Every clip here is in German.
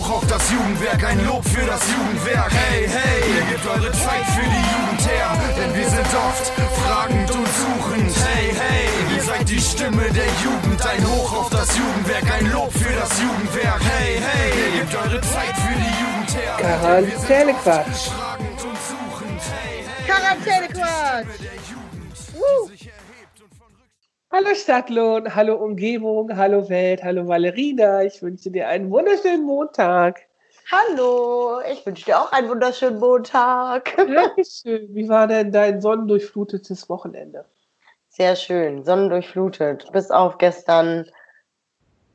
hoch auf das Jugendwerk, ein Lob für das Jugendwerk. Hey, hey, ihr gebt eure Zeit für die Jugend her, denn wir sind oft fragend und suchend. Hey, hey, ihr seid die Stimme der Jugend, ein Hoch auf das Jugendwerk, ein Lob für das Jugendwerk. Hey, hey, ihr gebt eure Zeit für die Jugend her. Quarantänequatsch. Quarantänequatsch. Hallo Stadtlohn, hallo Umgebung, hallo Welt, hallo Valerina. Ich wünsche dir einen wunderschönen Montag. Hallo, ich wünsche dir auch einen wunderschönen Montag. Dankeschön. Wie war denn dein sonnendurchflutetes Wochenende? Sehr schön, sonnendurchflutet. Bis auf gestern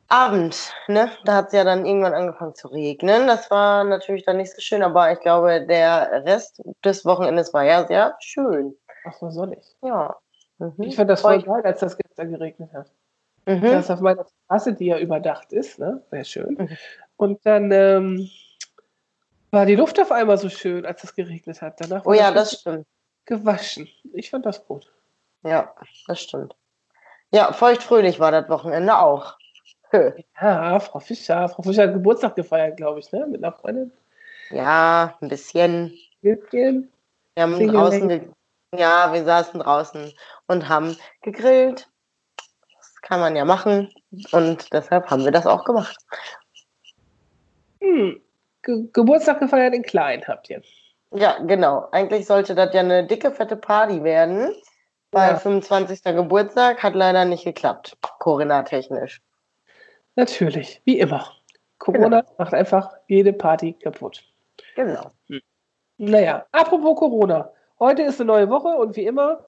Abend, ne? Da hat es ja dann irgendwann angefangen zu regnen. Das war natürlich dann nicht so schön, aber ich glaube, der Rest des Wochenendes war ja sehr schön. Ach, war sonnig. Ja. Mhm. Ich fand das voll geil, als das gestern geregnet hat. Mhm. Das auf meiner Terrasse, die ja überdacht ist, ne? Sehr schön. Mhm. Und dann ähm, war die Luft auf einmal so schön, als es geregnet hat. Danach Oh ja, das stimmt. gewaschen. Ich fand das gut. Ja, das stimmt. Ja, feuchtfröhlich war das Wochenende auch. Hö. Ja, Frau Fischer. Frau Fischer hat Geburtstag gefeiert, glaube ich, ne? Mit einer Freundin. Ja, ein bisschen. Bisschen. Wir haben draußen, ge ja, wir saßen draußen und haben gegrillt. Das kann man ja machen. Und deshalb haben wir das auch gemacht. Hm. Ge Geburtstag gefeiert in klein habt ihr. Ja, genau. Eigentlich sollte das ja eine dicke, fette Party werden. Weil Ja. 25. Geburtstag hat leider nicht geklappt. Corinna-technisch. Natürlich, wie immer. Corona macht einfach jede Party kaputt. Genau. Naja, apropos Corona. Heute ist eine neue Woche und wie immer,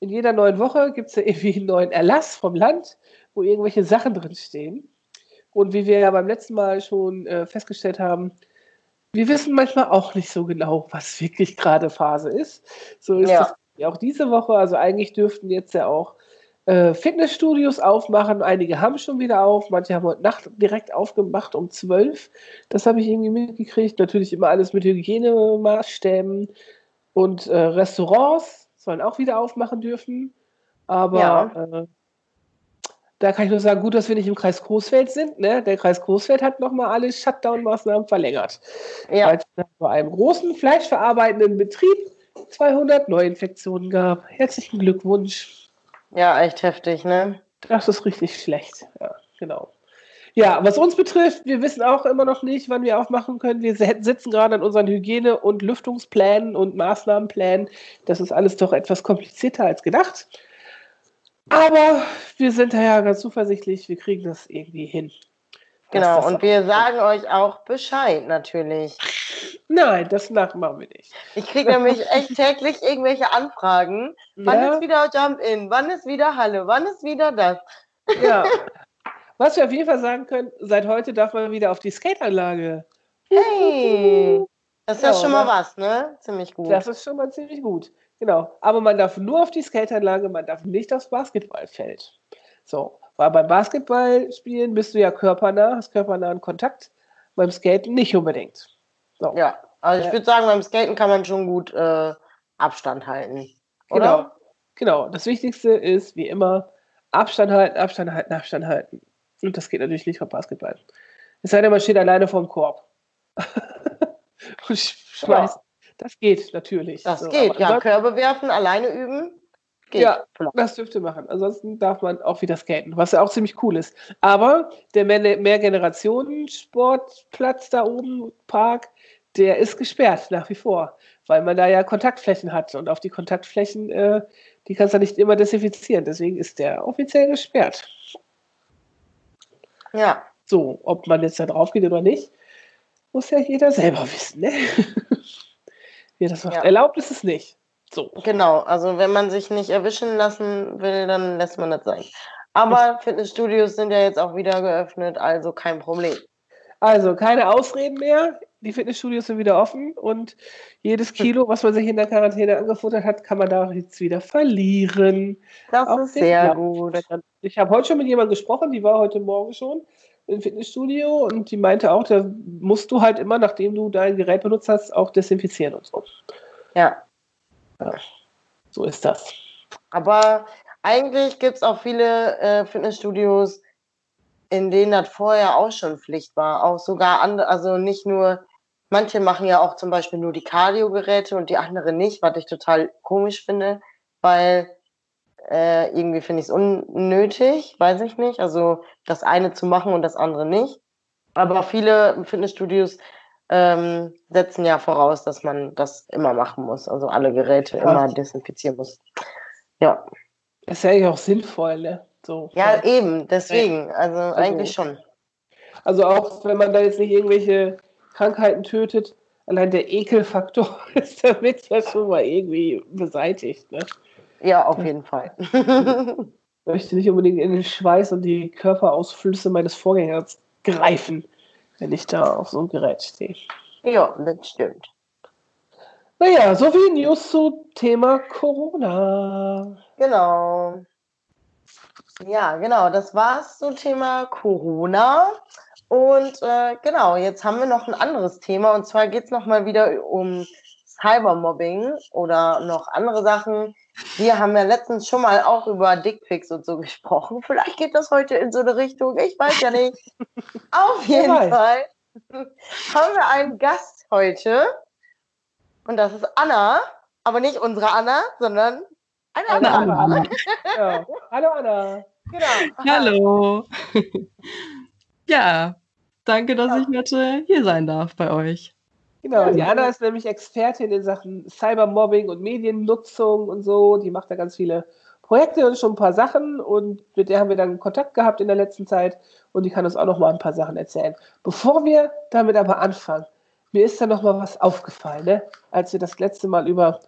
in jeder neuen Woche gibt es ja irgendwie einen neuen Erlass vom Land, wo irgendwelche Sachen drinstehen. Und wie wir ja beim letzten Mal schon äh, festgestellt haben, wir wissen manchmal auch nicht so genau, was wirklich gerade Phase ist. So ist Ja. das ja auch diese Woche. Also eigentlich dürften jetzt ja auch äh, Fitnessstudios aufmachen. Einige haben schon wieder auf. Manche haben heute Nacht direkt aufgemacht um 12. Das habe ich irgendwie mitgekriegt. Natürlich immer alles mit Hygienemaßstäben. Und äh, Restaurants sollen auch wieder aufmachen dürfen. Aber Ja. äh, da kann ich nur sagen, gut, dass wir nicht im Kreis Großfeld sind. Ne? Der Kreis Großfeld hat nochmal alle Shutdown-Maßnahmen verlängert. Ja, Weil es bei einem großen fleischverarbeitenden Betrieb 200 Neuinfektionen gab. Herzlichen Glückwunsch. ja, echt heftig, ne? Das ist richtig schlecht. Ja, genau. Ja, was uns betrifft, wir wissen auch immer noch nicht, wann wir aufmachen können. Wir sitzen gerade an unseren Hygiene- und Lüftungsplänen und Maßnahmenplänen. Das ist alles doch etwas komplizierter als gedacht. Aber wir sind da ja ganz zuversichtlich, wir kriegen das irgendwie hin. Genau. Und wir sagen euch auch Bescheid natürlich. Nein, das machen wir nicht. Ich kriege nämlich echt täglich irgendwelche Anfragen. Wann Ja? ist wieder Jump-In? Wann ist wieder Halle? Wann ist wieder das? Ja. Was wir auf jeden Fall sagen können, seit heute darf man wieder auf die Skateanlage. Hey! Das ist ja, schon mal was, ne? Ziemlich gut. Das ist schon mal ziemlich gut. Genau. Aber man darf nur auf die Skateanlage, man darf nicht aufs Basketballfeld. So, weil beim Basketballspielen bist du ja körpernah, hast körpernahen Kontakt. Beim Skaten nicht unbedingt. So. Ja, also ich Ja. würde sagen, beim Skaten kann man schon gut äh, Abstand halten. Genau. Oder? Genau. Das Wichtigste ist, wie immer, Abstand halten, Abstand halten, Abstand halten. Und das geht natürlich nicht beim Basketball. Es sei denn, man steht alleine vorm Korb. Und sch- schmeißt. Das geht natürlich. Das So, geht, ja. Körbe werfen, alleine üben. Geht. Ja, das dürfte machen. Ansonsten darf man auch wieder skaten, was ja auch ziemlich cool ist. Aber der Mehr- Mehrgenerationen-Sportplatz da oben, Park, der ist gesperrt nach wie vor, weil man da ja Kontaktflächen hat und auf die Kontaktflächen, äh, die kannst du nicht immer desinfizieren. Deswegen ist der offiziell gesperrt. Ja. So, ob man jetzt da drauf geht oder nicht, muss ja jeder selber wissen. Ne? Wie das macht. Ja. Erlaubt ist es nicht. So. Genau, also wenn man sich nicht erwischen lassen will, dann lässt man das sein. Aber Fitnessstudios sind ja jetzt auch wieder geöffnet, also kein Problem. Also keine Ausreden mehr. Die Fitnessstudios sind wieder offen und jedes Kilo, was man sich in der Quarantäne angefuttert hat, kann man da jetzt wieder verlieren. Das Auf ist sehr gut. Ich habe heute schon mit jemandem gesprochen, die war heute Morgen schon im Fitnessstudio und die meinte auch, da musst du halt immer, nachdem du dein Gerät benutzt hast, auch desinfizieren und so. Ja, So ist das. aber eigentlich gibt es auch viele äh, Fitnessstudios, in denen das vorher auch schon Pflicht war. Auch sogar andere, also nicht nur, manche machen ja auch zum Beispiel nur die Cardio-Geräte und die anderen nicht, was ich total komisch finde, weil äh, irgendwie finde ich es unnötig, weiß ich nicht. Also das eine zu machen und das andere nicht. Aber viele Fitnessstudios ähm, setzen ja voraus, dass man das immer machen muss. Also alle Geräte ja. immer desinfizieren muss. Ja. Das ist ja eigentlich auch sinnvoll, ne? So, ja, ja, eben, deswegen. Also, also eigentlich schon. Also auch wenn man da jetzt nicht irgendwelche Krankheiten tötet, allein der Ekelfaktor ist damit ja schon mal irgendwie beseitigt. Ne? Ja, auf jeden Fall. ich möchte nicht unbedingt in den Schweiß und die Körperausflüsse meines Vorgängers greifen, wenn ich da auf so einem Gerät stehe. Ja, das stimmt. Naja, so viel News zu Thema Corona. Genau. Ja, genau, das war's zum Thema Corona. Und äh, genau, jetzt haben wir noch ein anderes Thema und zwar geht es nochmal wieder um Cybermobbing oder noch andere Sachen. Wir haben ja letztens schon mal auch über Dickpics und so gesprochen. Vielleicht geht das heute in so eine Richtung, ich weiß ja nicht. Auf jeden Fall haben wir einen Gast heute und das ist Anna, aber nicht unsere Anna, sondern eine andere Anna. Anna. Ja. Hallo Anna. Genau. Hallo. ja, danke, dass ich heute hier sein darf bei euch. Genau, die Anna ist nämlich Expertin in Sachen Cybermobbing und Mediennutzung und so. Die macht da ganz viele Projekte und schon ein paar Sachen und mit der haben wir dann Kontakt gehabt in der letzten Zeit und die kann uns auch noch mal ein paar Sachen erzählen. Bevor wir damit aber anfangen, mir ist da noch mal was aufgefallen, ne? als wir das letzte Mal über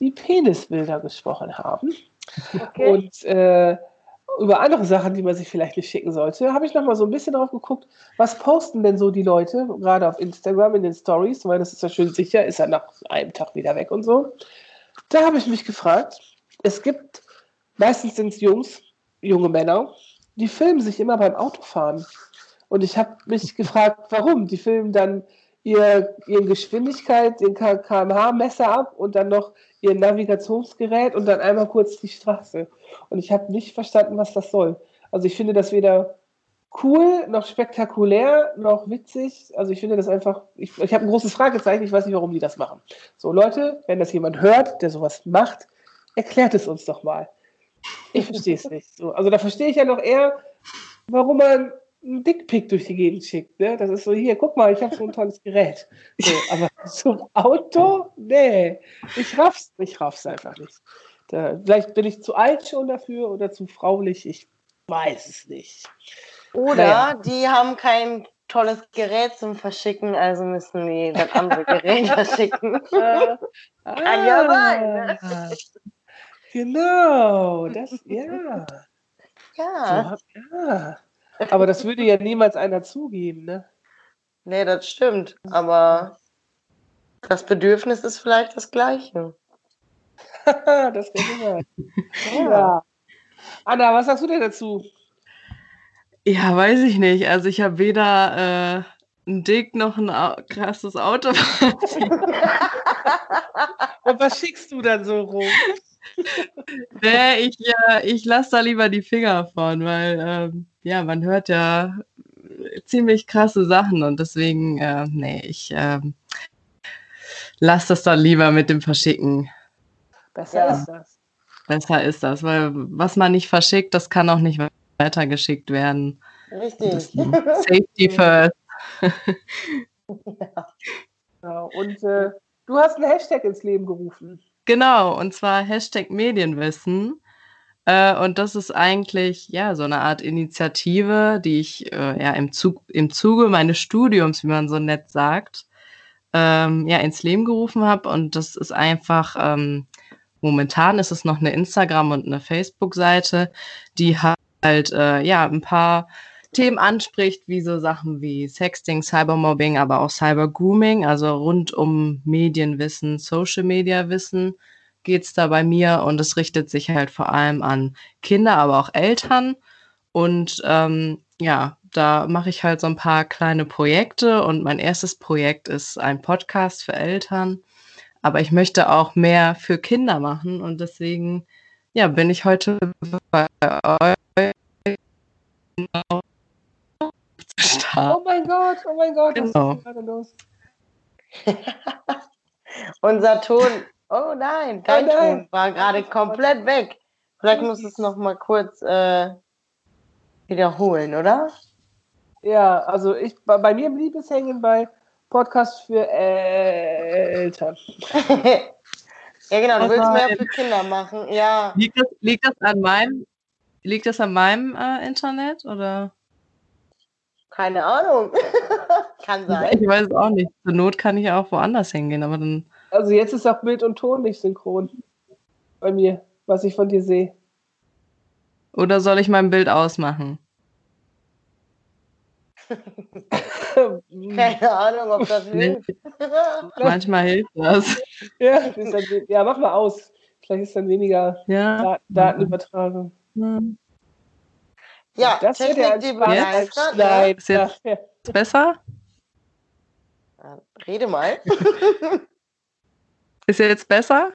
die Penisbilder gesprochen haben. Okay. Und äh, über andere Sachen, die man sich vielleicht nicht schicken sollte, habe ich noch mal so ein bisschen drauf geguckt, was posten denn so die Leute, gerade auf Instagram in den Stories, weil das ist ja schön sicher, ist ja nach einem Tag wieder weg und so. Da habe ich mich gefragt, es gibt, meistens sind es Jungs, junge Männer, die filmen sich immer beim Autofahren. Und ich habe mich gefragt, warum? Die filmen dann ihr, ihren Geschwindigkeit, den kmh-Messer ab und dann noch ihr Navigationsgerät und dann einmal kurz die Straße. Und ich habe nicht verstanden, was das soll. Also ich finde das weder cool, noch spektakulär, noch witzig. Also ich finde das einfach, ich, ich habe ein großes Fragezeichen, ich weiß nicht, warum die das machen. So Leute, wenn das jemand hört, der sowas macht, erklärt es uns doch mal. Ich verstehe es nicht. So, also da verstehe ich ja noch eher, warum man einen Dickpick durch die Gegend schickt. Ne? Das ist so, hier, guck mal, ich habe so ein tolles Gerät. So, aber zum Auto? Nee, ich raff's, ich raff's einfach nicht. Da, vielleicht bin ich zu alt schon dafür oder zu fraulich, ich weiß es nicht. Oder naja. die haben kein tolles Gerät zum Verschicken, also müssen die das andere Gerät verschicken. Kann ah, ja sein. Ne? Genau, das, ja. Ja. So, ja. Aber das würde ja niemals einer zugeben, ne? Nee, das stimmt. Aber das Bedürfnis ist vielleicht das gleiche. das kann sein. Ja. Anna, was sagst du denn dazu? Ja, weiß ich nicht. Also ich habe weder äh, ein Dick noch ein Au krasses Auto. Und was schickst du dann so rum? nee, ich, äh, ich lasse da lieber die Finger von, weil ähm, ja, man hört ja ziemlich krasse Sachen und deswegen, äh, nee, ich äh, lasse das dann lieber mit dem Verschicken. Besser ja. ist das. Besser ist das, weil was man nicht verschickt, das kann auch nicht weitergeschickt werden. Richtig. Safety first. ja. Genau. Und äh, du hast einen Hashtag ins Leben gerufen. Genau, und zwar Hashtag Medienwissen. Äh, und das ist eigentlich ja so eine Art Initiative, die ich äh, ja im, Zug, im Zuge meines Studiums, wie man so nett sagt, ähm, ja ins Leben gerufen habe. Und das ist einfach, ähm, momentan ist es noch eine Instagram- und eine Facebook-Seite, die halt äh, ja ein paar Themen anspricht, wie so Sachen wie Sexting, Cybermobbing, aber auch Cybergrooming, also rund um Medienwissen, Social-Media-Wissen geht's da bei mir und es richtet sich halt vor allem an Kinder, aber auch Eltern. Und ähm, ja, da mache ich halt so ein paar kleine Projekte und mein erstes Projekt ist ein Podcast für Eltern. Aber ich möchte auch mehr für Kinder machen und deswegen ja, bin ich heute bei euch. Oh mein Gott, oh mein Gott, was Genau. ist denn gerade los? Unser Ton, oh nein, dein Oh nein. Ton war gerade komplett weg. Vielleicht musst du es noch mal kurz äh, wiederholen, oder? Ja, also ich bei, bei mir blieb es hängen bei Podcast für äh, Eltern. ja, genau, du Oh willst mehr für Kinder machen. Ja, Liegt das, liegt das an meinem, liegt das an meinem äh, Internet oder? keine Ahnung. Kann sein. Ich weiß es auch nicht. Zur Not kann ich ja auch woanders hingehen, aber dann. Also jetzt ist auch Bild und Ton nicht synchron. Bei mir, was ich von dir sehe. Oder soll ich mein Bild ausmachen? Keine Ahnung, ob das hilft. Manchmal hilft das. ja, das ist dann, ja, mach mal aus. Vielleicht ist dann weniger Ja. Da Datenübertragung. Hm. ja, Das wird ja. Ne? Nein, Ist jetzt- ja. Ist besser? Ja, Rede mal. Ist jetzt besser?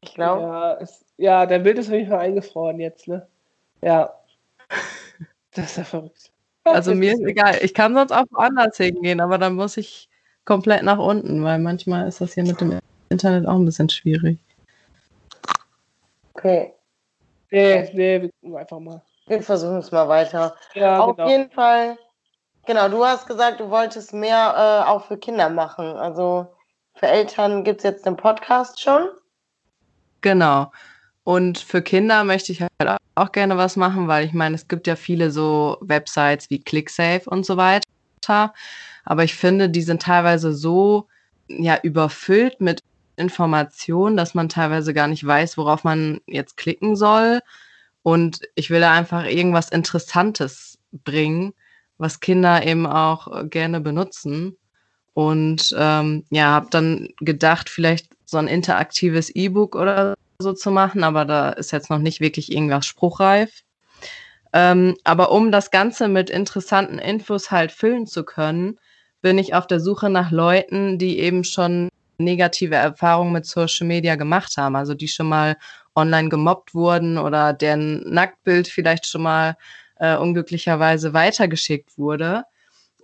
Ich glaube. Ja, ja, dein Bild ist auf jeden Fall eingefroren jetzt, ne? Ja. Das ist ja verrückt. Also mir ist ist egal. Ich kann sonst auch woanders hingehen, aber dann muss ich komplett nach unten, weil manchmal ist das hier mit dem Internet auch ein bisschen schwierig. Okay, Nee, nee, wir gucken einfach mal. wir versuchen es mal weiter. Ja, Auf genau. jeden Fall. Genau, du hast gesagt, du wolltest mehr äh, auch für Kinder machen. Also für Eltern gibt es jetzt den Podcast schon. Genau. Und für Kinder möchte ich halt auch gerne was machen, weil ich meine, es gibt ja viele so Websites wie ClickSafe und so weiter. Aber ich finde, die sind teilweise so ja, überfüllt mit Informationen, dass man teilweise gar nicht weiß, worauf man jetzt klicken soll. Und ich will da einfach irgendwas Interessantes bringen, was Kinder eben auch äh, gerne benutzen. Und ähm, ja, habe dann gedacht, vielleicht so ein interaktives E-Book oder so zu machen, aber da ist jetzt noch nicht wirklich irgendwas spruchreif. Ähm, aber um das Ganze mit interessanten Infos halt füllen zu können, bin ich auf der Suche nach Leuten, die eben schon negative Erfahrungen mit Social Media gemacht haben, also die schon mal online gemobbt wurden oder deren Nacktbild vielleicht schon mal äh, unglücklicherweise weitergeschickt wurde.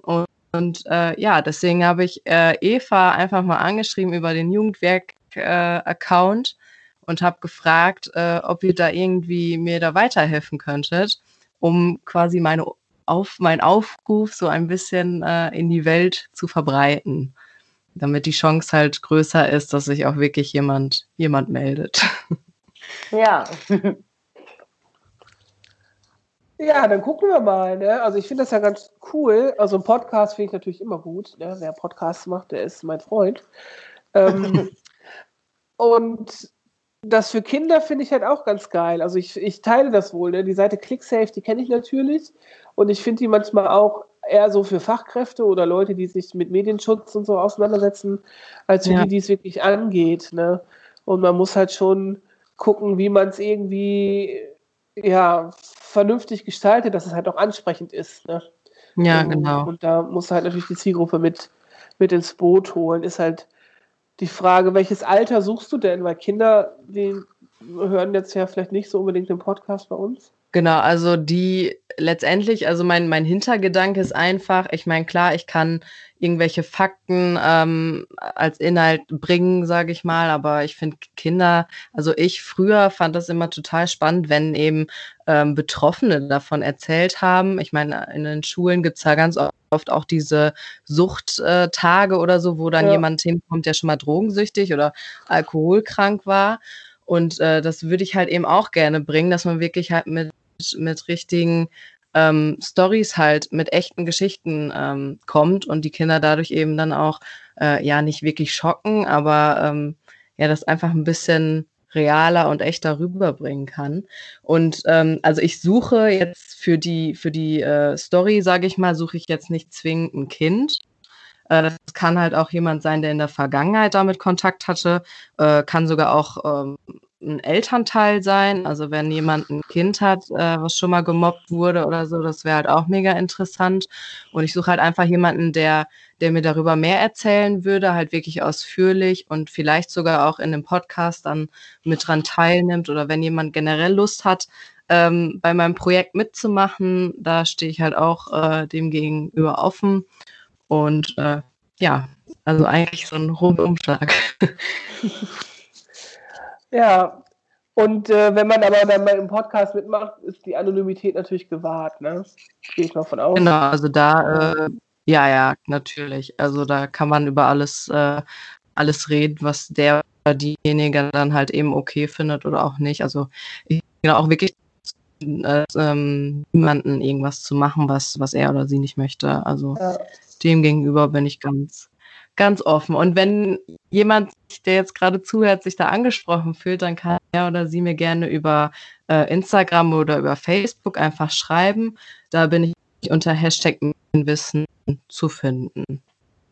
Und, und äh, ja, deswegen habe ich äh, Eva einfach mal angeschrieben über den Jugendwerk-Account und habe gefragt, äh, ob ihr da irgendwie mir da weiterhelfen könntet, um quasi meine auf meinen Aufruf so ein bisschen äh, in die Welt zu verbreiten, damit die Chance halt größer ist, dass sich auch wirklich jemand jemand meldet. Ja. Ja, dann gucken wir mal. Ne? Also ich finde das ja ganz cool. Also ein Podcast finde ich natürlich immer gut. Ne? Wer Podcasts macht, der ist mein Freund. Ähm, und das für Kinder finde ich halt auch ganz geil. Also ich, ich teile das wohl. Ne? Die Seite ClickSafe, die kenne ich natürlich. Und ich finde die manchmal auch eher so für Fachkräfte oder Leute, die sich mit Medienschutz und so auseinandersetzen, als für Ja. die, die es wirklich angeht. Ne? Und man muss halt schon gucken, wie man es irgendwie ja, vernünftig gestaltet, dass es halt auch ansprechend ist. Ne? ja, und, genau. Und da muss halt natürlich die Zielgruppe mit, mit ins Boot holen. Ist halt die Frage, welches Alter suchst du denn? Weil Kinder, die hören jetzt ja vielleicht nicht so unbedingt den Podcast bei uns. Genau, also die letztendlich, also mein, mein Hintergedanke ist einfach, ich meine, klar, ich kann irgendwelche Fakten ähm, als Inhalt bringen, sage ich mal, aber ich finde Kinder, also ich früher fand das immer total spannend, wenn eben ähm, Betroffene davon erzählt haben. Ich meine, in den Schulen gibt's ja ganz oft auch diese Suchttage oder so, wo dann Ja. jemand hinkommt, der schon mal drogensüchtig oder alkoholkrank war. Und äh, das würde ich halt eben auch gerne bringen, dass man wirklich halt mit, mit richtigen ähm, Stories halt, mit echten Geschichten ähm, kommt und die Kinder dadurch eben dann auch äh, ja nicht wirklich schocken, aber ähm, ja, das einfach ein bisschen realer und echter rüberbringen kann. Und ähm, also ich suche jetzt für die, für die äh, Story, sage ich mal, suche ich jetzt nicht zwingend ein Kind. Äh, das kann halt auch jemand sein, der in der Vergangenheit damit Kontakt hatte, äh, kann sogar auch ähm, ein Elternteil sein. Also wenn jemand ein Kind hat, äh, was schon mal gemobbt wurde oder so, das wäre halt auch mega interessant. Und ich suche halt einfach jemanden, der, der mir darüber mehr erzählen würde, halt wirklich ausführlich und vielleicht sogar auch in dem Podcast dann mit dran teilnimmt. Oder wenn jemand generell Lust hat, ähm, bei meinem Projekt mitzumachen, da stehe ich halt auch äh, dem gegenüber offen. Und äh, ja, also eigentlich so ein Rundumschlag. Ja, und äh, wenn man aber dann mal im Podcast mitmacht, ist die Anonymität natürlich gewahrt, ne? Gehe ich mal von aus. Genau, also da, äh, ja, ja, natürlich. Also da kann man über alles, äh, alles reden, was der oder diejenige dann halt eben okay findet oder auch nicht. Also ich genau auch wirklich äh, ähm, niemanden irgendwas zu machen, was, was er oder sie nicht möchte. Also Ja. dem gegenüber bin ich ganz, ganz offen. Und wenn jemand, der jetzt gerade zuhört, sich da angesprochen fühlt, dann kann er oder sie mir gerne über äh, Instagram oder über Facebook einfach schreiben. Da bin ich unter Hashtag Wissen zu finden.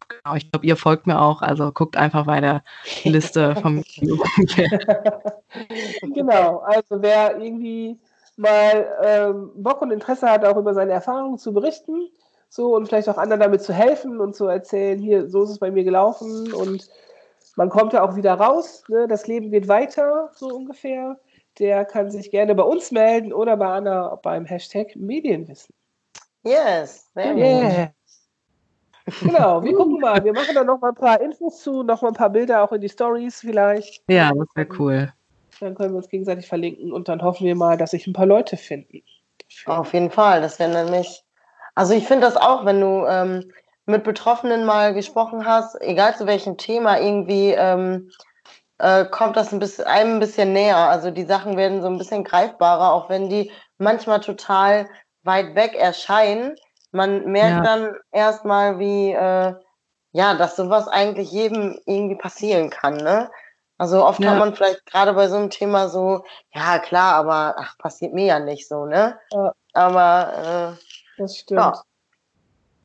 Genau, ich glaube, ihr folgt mir auch, also guckt einfach bei der Liste vom genau, also wer irgendwie mal ähm, Bock und Interesse hat, auch über seine Erfahrungen zu berichten, so und vielleicht auch anderen damit zu helfen und zu erzählen, hier, so ist es bei mir gelaufen und man kommt ja auch wieder raus, ne? das Leben geht weiter, so ungefähr. Der kann sich gerne bei uns melden oder bei Anna beim Hashtag Medienwissen. Yes, sehr gut. Yeah. Genau, wir gucken mal. Wir machen da noch mal ein paar Infos zu, noch mal ein paar Bilder auch in die Stories vielleicht. Ja, das wäre cool. Dann können wir uns gegenseitig verlinken und dann hoffen wir mal, dass sich ein paar Leute finden. Auf jeden Fall, das wäre nämlich. Also ich finde das auch, wenn du ähm, mit Betroffenen mal gesprochen hast, egal zu welchem Thema, irgendwie ähm, äh, kommt das ein bisschen, einem ein bisschen näher. Also die Sachen werden so ein bisschen greifbarer, auch wenn die manchmal total weit weg erscheinen. Man merkt Ja. dann erstmal, wie äh, ja, dass sowas eigentlich jedem irgendwie passieren kann, ne? Also oft Ja. hat man vielleicht gerade bei so einem Thema so, ja klar, aber ach, passiert mir ja nicht so, ne? Ja. Aber Das stimmt. Ja.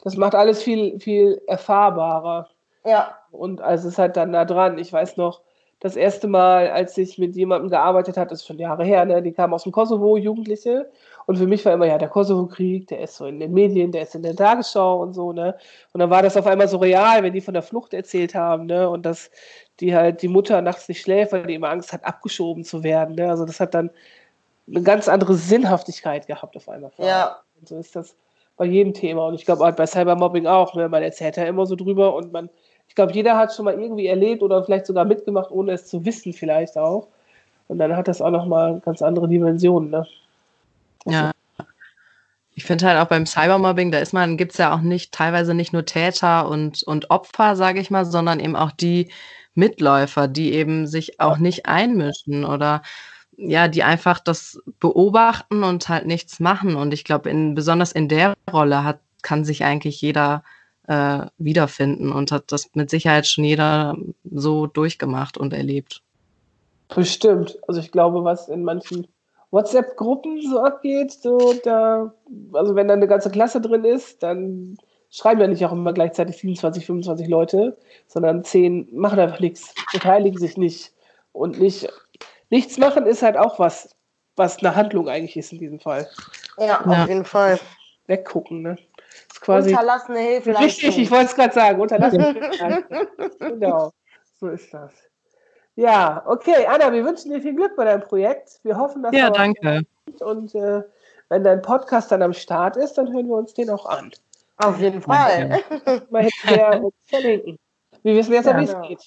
Das macht alles viel, viel erfahrbarer. ja, Und also es ist halt dann nah dran. Ich weiß noch, das erste Mal, als ich mit jemandem gearbeitet habe, das ist schon Jahre her, ne? die kamen aus dem Kosovo, Jugendliche. Und für mich war immer, ja, der Kosovo-Krieg, der ist so in den Medien, der ist in der Tagesschau und so, ne? Und dann war das auf einmal so real, wenn die von der Flucht erzählt haben, ne? Und dass die halt die Mutter nachts nicht schläft, weil die immer Angst hat, abgeschoben zu werden. Ne? Also das hat dann eine ganz andere Sinnhaftigkeit gehabt auf einmal. ja, Und so ist das bei jedem Thema. Und ich glaube halt bei Cybermobbing auch. Ne? Man erzählt ja immer so drüber und man, ich glaube, jeder hat schon mal irgendwie erlebt oder vielleicht sogar mitgemacht, ohne es zu wissen, vielleicht auch. Und dann hat das auch nochmal ganz andere Dimensionen. Ne? Ja. Ich finde halt auch beim Cybermobbing, da ist man, gibt es ja auch nicht, teilweise nicht nur Täter und, und Opfer, sage ich mal, sondern eben auch die Mitläufer, die eben sich auch nicht einmischen oder ja, die einfach das beobachten und halt nichts machen. Und ich glaube, in, besonders in der Rolle hat, kann sich eigentlich jeder äh, wiederfinden und hat das mit Sicherheit schon jeder so durchgemacht und erlebt. Bestimmt. Also ich glaube, was in manchen WhatsApp-Gruppen so abgeht, so da, also wenn da eine ganze Klasse drin ist, dann schreiben ja nicht auch immer gleichzeitig 27, 25 Leute, sondern 10 machen einfach nichts, beteiligen sich nicht. Und nicht, nichts machen ist halt auch was, was eine Handlung eigentlich ist in diesem Fall. ja, Ja. auf jeden Fall. Weggucken, ne? Ist quasi. Unterlassene Hilfe. Richtig, ich wollte es gerade sagen. Unterlassen. genau, so ist das. Ja, okay, Anna, wir wünschen dir viel Glück bei deinem Projekt. Wir hoffen, dass Ja, er danke. und äh, wenn dein Podcast dann am Start ist, dann hören wir uns den auch an. Auf jeden Fall. Mal hinterher uns verlinken. Wir wissen jetzt, Ja. wie es Genau. geht.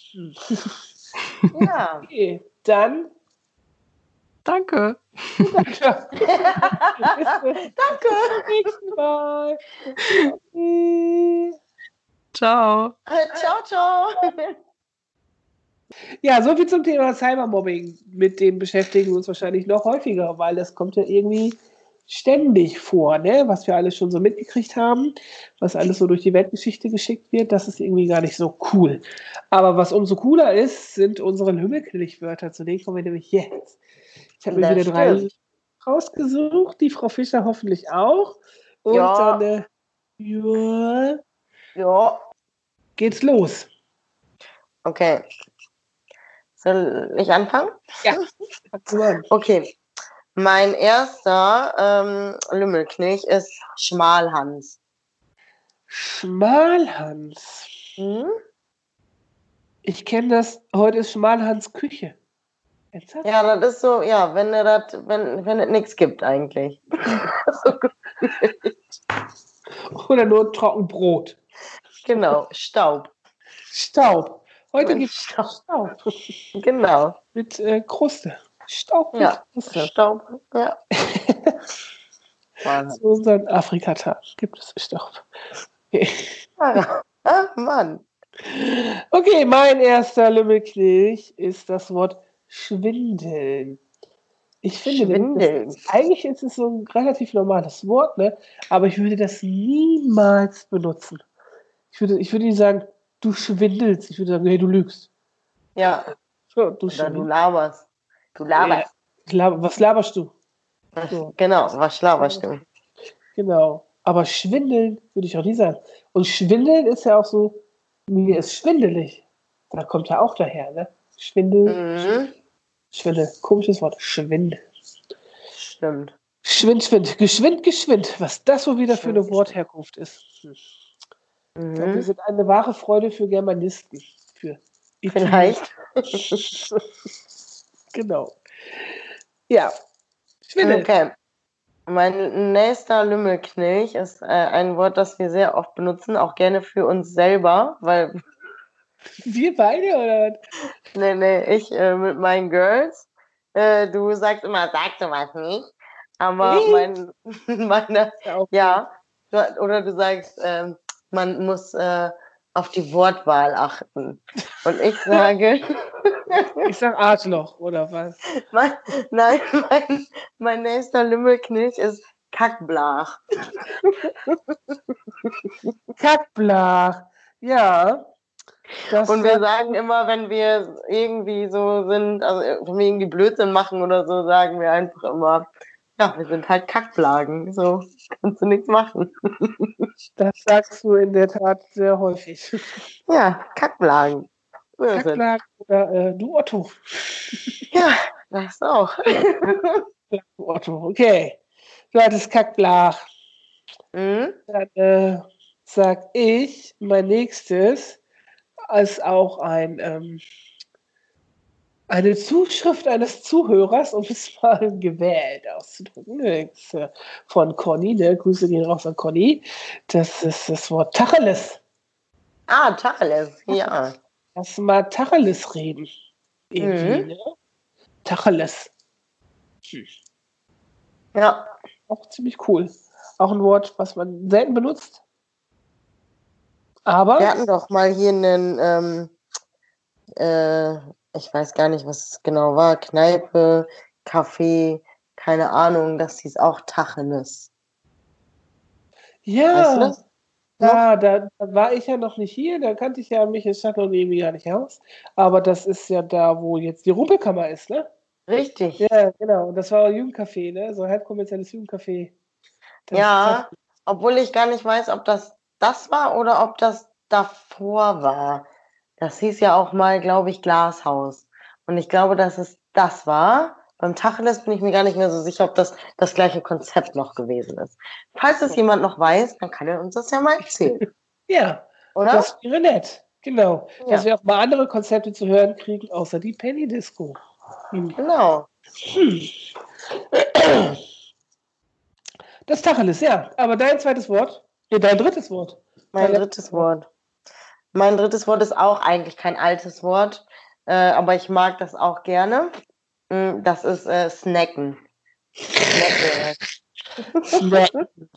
Ja. Okay, dann Danke. danke. danke. Bis zum nächsten Mal. Tschüssi. Ciao. ciao, ciao. Ja, so viel zum Thema Cybermobbing. Mit dem beschäftigen wir uns wahrscheinlich noch häufiger, weil das kommt ja irgendwie ständig vor, ne? was wir alles schon so mitgekriegt haben, was alles so durch die Weltgeschichte geschickt wird, das ist irgendwie gar nicht so cool. Aber was umso cooler ist, sind unsere Lümmelknilch-Wörter. Zu denen kommen wir nämlich jetzt. Ich habe mir Das wieder drei stimmt. rausgesucht, die Frau Fischer hoffentlich auch. Und Ja. dann äh, ja, Ja, geht's los. okay. Soll ich anfangen? Ja. Okay. Mein erster ähm, Lümmelknilch ist Schmalhans. Schmalhans. Hm? Ich kenne das, heute ist Schmalhans Küche. Ja, das ist so, ja, wenn er das, wenn, wenn es nichts gibt eigentlich. Oder nur Trockenbrot. genau, Staub. Staub. Heute gibt es Staub. Genau. Mit äh, Kruste. Staub mit Ja. Kruste. Staub. Ja. Zu unseren Afrikatag gibt es Staub. Okay. Ah, ah, Mann. okay, mein erster Lümmelknilch ist das Wort Schwindeln. Ich finde, Schwindeln. Das, eigentlich ist es so ein relativ normales Wort, ne? aber ich würde das niemals benutzen. Ich würde, ich würde nicht sagen, du schwindelst. Ich würde sagen, hey, du lügst. Ja. So, du Oder du laberst. Du laberst. Lab- Was laberst du? So. Genau, was laberst du? Genau. Aber schwindeln würde ich auch nie sagen. Und schwindeln ist ja auch so, mir ist schwindelig. Da kommt ja auch daher, ne? Schwindel, Mhm. Schwindel. Komisches Wort. Schwindel. Stimmt. Schwind, schwind. Geschwind, geschwind. Was das wohl wieder für eine Schwind, Wortherkunft ist. Hm. Ich glaube, wir Mhm. sind eine wahre Freude für Germanisten. Für Vielleicht. Genau. Ja. Schwindel. Okay. Mein nächster Lümmelknilch ist äh, ein Wort, das wir sehr oft benutzen, auch gerne für uns selber, weil, Wir beide, oder? was? nee, nee, ich äh, mit meinen Girls, äh, du sagst immer, sag sowas nicht, aber Nee. mein, meine, Ja, du- oder du sagst, ähm, man muss äh, auf die Wortwahl achten. Und ich sage, Ich sag Arschloch, oder was? mein, nein, mein, mein nächster Lümmelknilch ist Kackblach. Kackblach. Ja. Das Und wir sagen immer, wenn wir irgendwie so sind, also wenn wir irgendwie Blödsinn machen oder so, sagen wir einfach immer, ja, wir sind halt Kackblagen. So kannst du nichts machen. das sagst du in der Tat sehr häufig. Ja, es. Kackblach oder äh, du Otto. Ja, das auch. Du Otto, okay. Du hattest Kackblach. Mhm. Dann äh, sag ich, mein nächstes ist auch ein, ähm, eine Zuschrift eines Zuhörers, um es mal gewählt auszudrücken. Äh, von Conny, ne? Grüße gehen raus an Conny. Das ist das Wort Tacheles. Ah, Tacheles, ja. Lass mal Tacheles reden. Irgendwie, Mhm. ne? Tacheles. Ja, Auch ziemlich cool. Auch ein Wort, was man selten benutzt. Aber wir hatten doch mal hier einen, ähm, äh, ich weiß gar nicht, was es genau war, Kneipe, Café, keine Ahnung, das hieß auch Tacheles. ja, Weißt du? Ja, da, da war ich ja noch nicht hier, da kannte ich ja Michael Schattler und irgendwie gar nicht aus. Aber das ist ja da, wo jetzt die Rumpelkammer ist, ne? Richtig. Ja, genau. Und das war ein Jugendcafé, ne? So ein halbkommerzielles Jugendcafé. Das- Ja, obwohl ich gar nicht weiß, ob das das war oder ob das davor war. Das hieß ja auch mal, glaube ich, Glashaus. Und ich glaube, dass es das war. Beim Tacheles bin ich mir gar nicht mehr so sicher, ob das das gleiche Konzept noch gewesen ist. Falls es jemand noch weiß, dann kann er uns das ja mal erzählen, Ja, oder? das wäre nett. Genau. Ja. Dass wir auch mal andere Konzepte zu hören kriegen, außer die Penny Disco. Hm. Genau. Das Tacheles, ja. Aber dein zweites Wort, nee, dein drittes Wort. Mein drittes Wort. Mein drittes Wort ist auch eigentlich kein altes Wort, äh, aber ich mag das auch gerne. Mm, Das ist äh, Snacken. Snacken.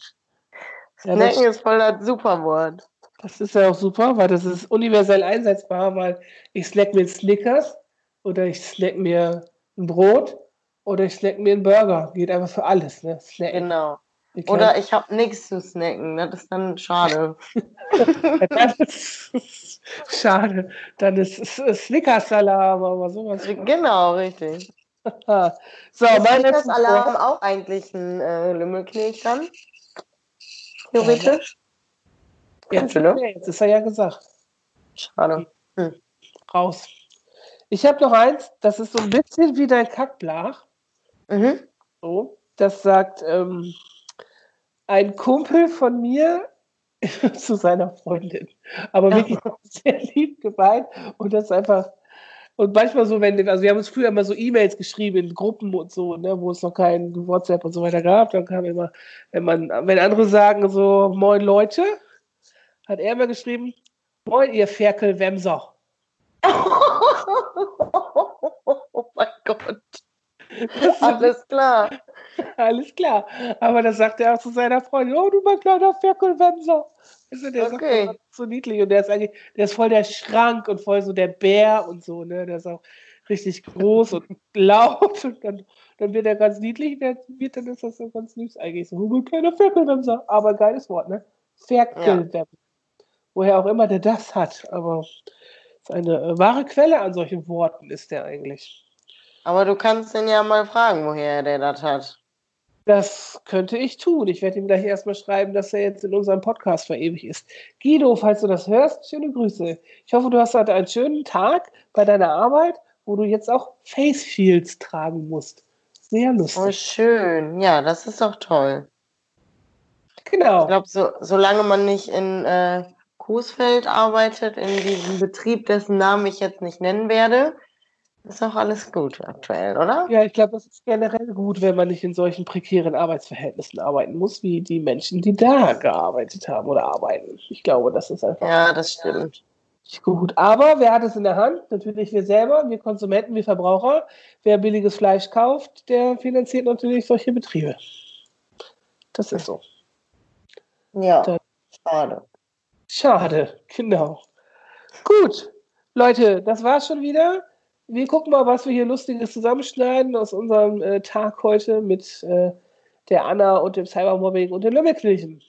Ja, Snacken ist voll das Superwort. das ist ja auch super, weil das ist universell einsetzbar, weil ich snack mir Snickers oder ich snack mir ein Brot oder ich snack mir einen Burger. Geht einfach für alles, ne? Snacken. Genau. Wir Oder ich habe nichts zu snacken. Das ist dann schade. Dann ist, schade. Dann ist es Snickers-Alarm, aber sowas. genau, richtig. So, Ist mein das letztes Alarm auch eigentlich ein äh, Lümmelknilch dann? Theoretisch? Jetzt, ne? nee, jetzt ist er ja gesagt. Schade. Raus. Ich habe noch eins, das ist so ein bisschen wie dein Kackblach. Mhm. So, das sagt ähm, ein Kumpel von mir zu seiner Freundin. Aber wirklich sehr lieb gemeint. Und das ist einfach. Und manchmal so, wenn, also wir haben uns früher immer so E-Mails geschrieben in Gruppen und so, ne, wo es noch kein WhatsApp und so weiter gab. Dann kam immer, wenn man, wenn andere sagen so, moin Leute, hat er immer geschrieben, moin ihr Ferkelwemser. oh mein Gott. Alles klar. Alles klar. Aber das sagt er auch zu seiner Freundin, oh du mein kleiner Ferkelwemser. Du, der Okay. sagt so niedlich und der ist eigentlich, der ist voll der Schrank und voll so der Bär und so, ne? Der ist auch richtig groß und laut und dann, dann wird er ganz niedlich, der wird, dann ist das so ganz süß eigentlich. So, oh mein kleiner Ferkelwemser. Aber geiles Wort, ne? Ferkelwemser. Woher auch immer der das hat, aber ist eine äh, wahre Quelle an solchen Worten ist der eigentlich. Aber du kannst ihn ja mal fragen, woher der das hat. Das könnte ich tun. Ich werde ihm gleich erstmal schreiben, dass er jetzt in unserem Podcast verewigt ist. Guido, falls du das hörst, schöne Grüße. Ich hoffe, du hast heute einen schönen Tag bei deiner Arbeit, wo du jetzt auch Face Shields tragen musst. Sehr Oh, lustig. schön. Ja, das ist doch toll. Genau. Ich glaube, so, solange man nicht in äh, Coesfeld arbeitet, in diesem Betrieb, dessen Namen ich jetzt nicht nennen werde, ist auch alles gut aktuell, oder? Ja, ich glaube, das ist generell gut, wenn man nicht in solchen prekären Arbeitsverhältnissen arbeiten muss, wie die Menschen, die da gearbeitet haben oder arbeiten. Ich glaube, das ist einfach Ja, das stimmt. gut. Aber wer hat es in der Hand? Natürlich wir selber, wir Konsumenten, wir Verbraucher. Wer billiges Fleisch kauft, der finanziert natürlich solche Betriebe. Das ist so. Ja, Da- schade. Schade, genau. Gut, Leute, das war's schon wieder. Wir gucken mal, was wir hier Lustiges zusammenschneiden aus unserem äh, Tag heute mit äh, der Anna und dem Cybermobbing und den Lümmelkirchen.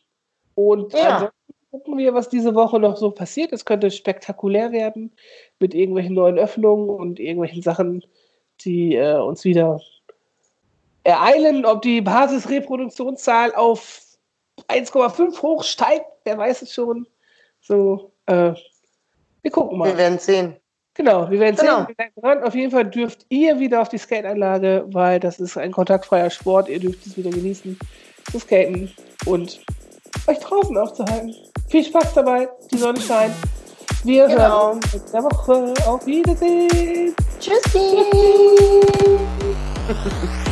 Und Ja. ansonsten gucken wir, was diese Woche noch so passiert. Es könnte spektakulär werden mit irgendwelchen neuen Öffnungen und irgendwelchen Sachen, die äh, uns wieder ereilen. Ob die Basisreproduktionszahl auf 1,5 hoch steigt, wer weiß es schon. So, äh, wir gucken mal. Wir werden sehen. Genau, wir werden Genau. sehen. Wir bleiben dran. Auf jeden Fall dürft ihr wieder auf die Skateanlage, weil das ist ein kontaktfreier Sport. Ihr dürft es wieder genießen, zu skaten und euch draußen aufzuhalten. Viel Spaß dabei. Die Sonne scheint. Wir Genau. hören uns nächste Woche. Auf Wiedersehen. Tschüssi!